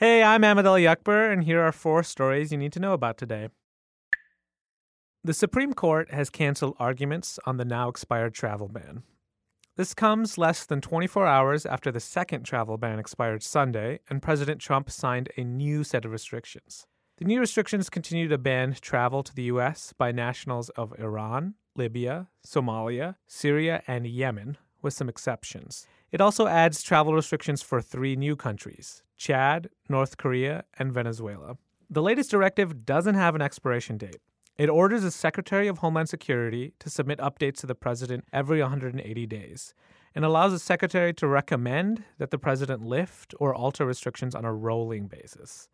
Hey, I'm Ahmed Ali Akbar, and here are four stories you need to know about today. The Supreme Court has canceled arguments on the now expired travel ban. This comes less than 24 hours after the second travel ban expired Sunday, and President Trump signed a new set of restrictions. The new restrictions continue to ban travel to the U.S. by nationals of Iran, Libya, Somalia, Syria, and Yemen, with some exceptions. It also adds travel restrictions for three new countries Chad, North Korea, and Venezuela. The latest directive doesn't have an expiration date. It orders the Secretary of Homeland Security to submit updates to the President every 180 days and allows the Secretary to recommend that the President lift or alter restrictions on a rolling basis.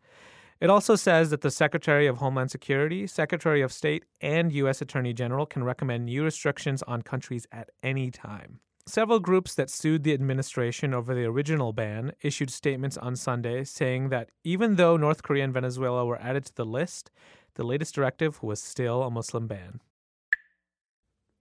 It also says that the Secretary of Homeland Security, Secretary of State, and U.S. Attorney General can recommend new restrictions on countries at any time. Several groups that sued the administration over the original ban issued statements on Sunday saying that even though North Korea and Venezuela were added to the list, the latest directive was still a Muslim ban.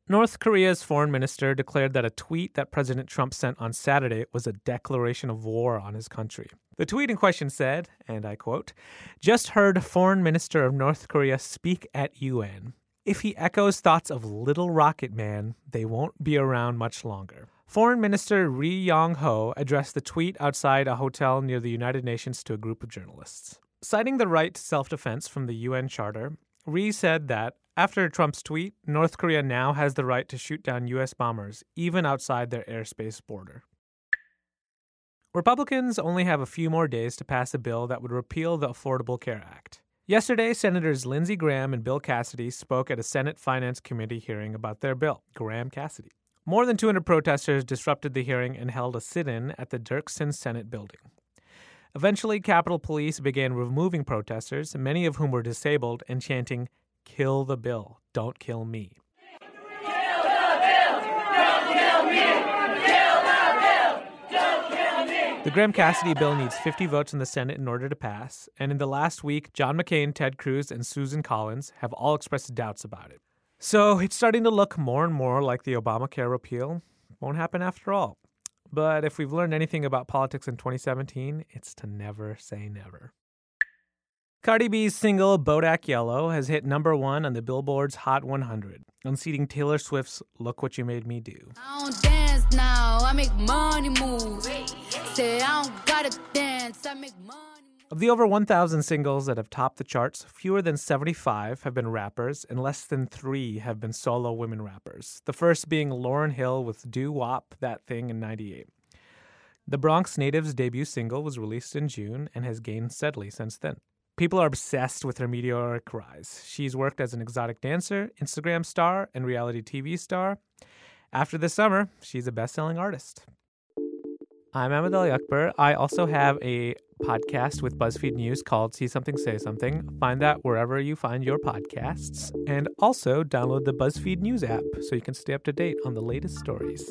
North Korea's foreign minister declared that a tweet that President Trump sent on Saturday was a declaration of war on his country. The tweet in question said, and I quote, Just heard Foreign Minister of North Korea speak at UN. If he echoes thoughts of Little Rocket Man, they won't be around much longer. Foreign Minister Ri Yong Ho addressed the tweet outside a hotel near the United Nations to a group of journalists. Citing the right to self defense from the UN Charter, Ri said that after Trump's tweet, North Korea now has the right to shoot down U.S. bombers, even outside their airspace border. Republicans only have a few more days to pass a bill that would repeal the Affordable Care Act. Yesterday, Senators Lindsey Graham and Bill Cassidy spoke at a Senate Finance Committee hearing about their bill. Graham Cassidy. More than 200 protesters disrupted the hearing and held a sit in at the Dirksen Senate building. Eventually, Capitol Police began removing protesters, many of whom were disabled, and chanting, Kill the bill, don't kill me. The Graham Cassidy bill needs 50 votes in the Senate in order to pass, and in the last week, John McCain, Ted Cruz, and Susan Collins have all expressed doubts about it. So it's starting to look more and more like the Obamacare repeal won't happen after all. But if we've learned anything about politics in 2017, it's to never say never. Cardi B's single Bodak Yellow has hit number one on the Billboard's Hot 100, unseating Taylor Swift's Look What You Made Me Do. I don't dance now, I make money move. Say I don't gotta dance, I make money. Of the over 1,000 singles that have topped the charts, fewer than 75 have been rappers, and less than three have been solo women rappers. The first being Lauryn Hill with Doo Wop, That Thing in 98. The Bronx Native's debut single was released in June and has gained steadily since then. People are obsessed with her meteoric rise. She's worked as an exotic dancer, Instagram star, and reality TV star. After this summer, she's a best selling artist. I'm Ahmed Ali Akbar. I also have a podcast with BuzzFeed News called See Something, Say Something. Find that wherever you find your podcasts. And also download the BuzzFeed News app so you can stay up to date on the latest stories.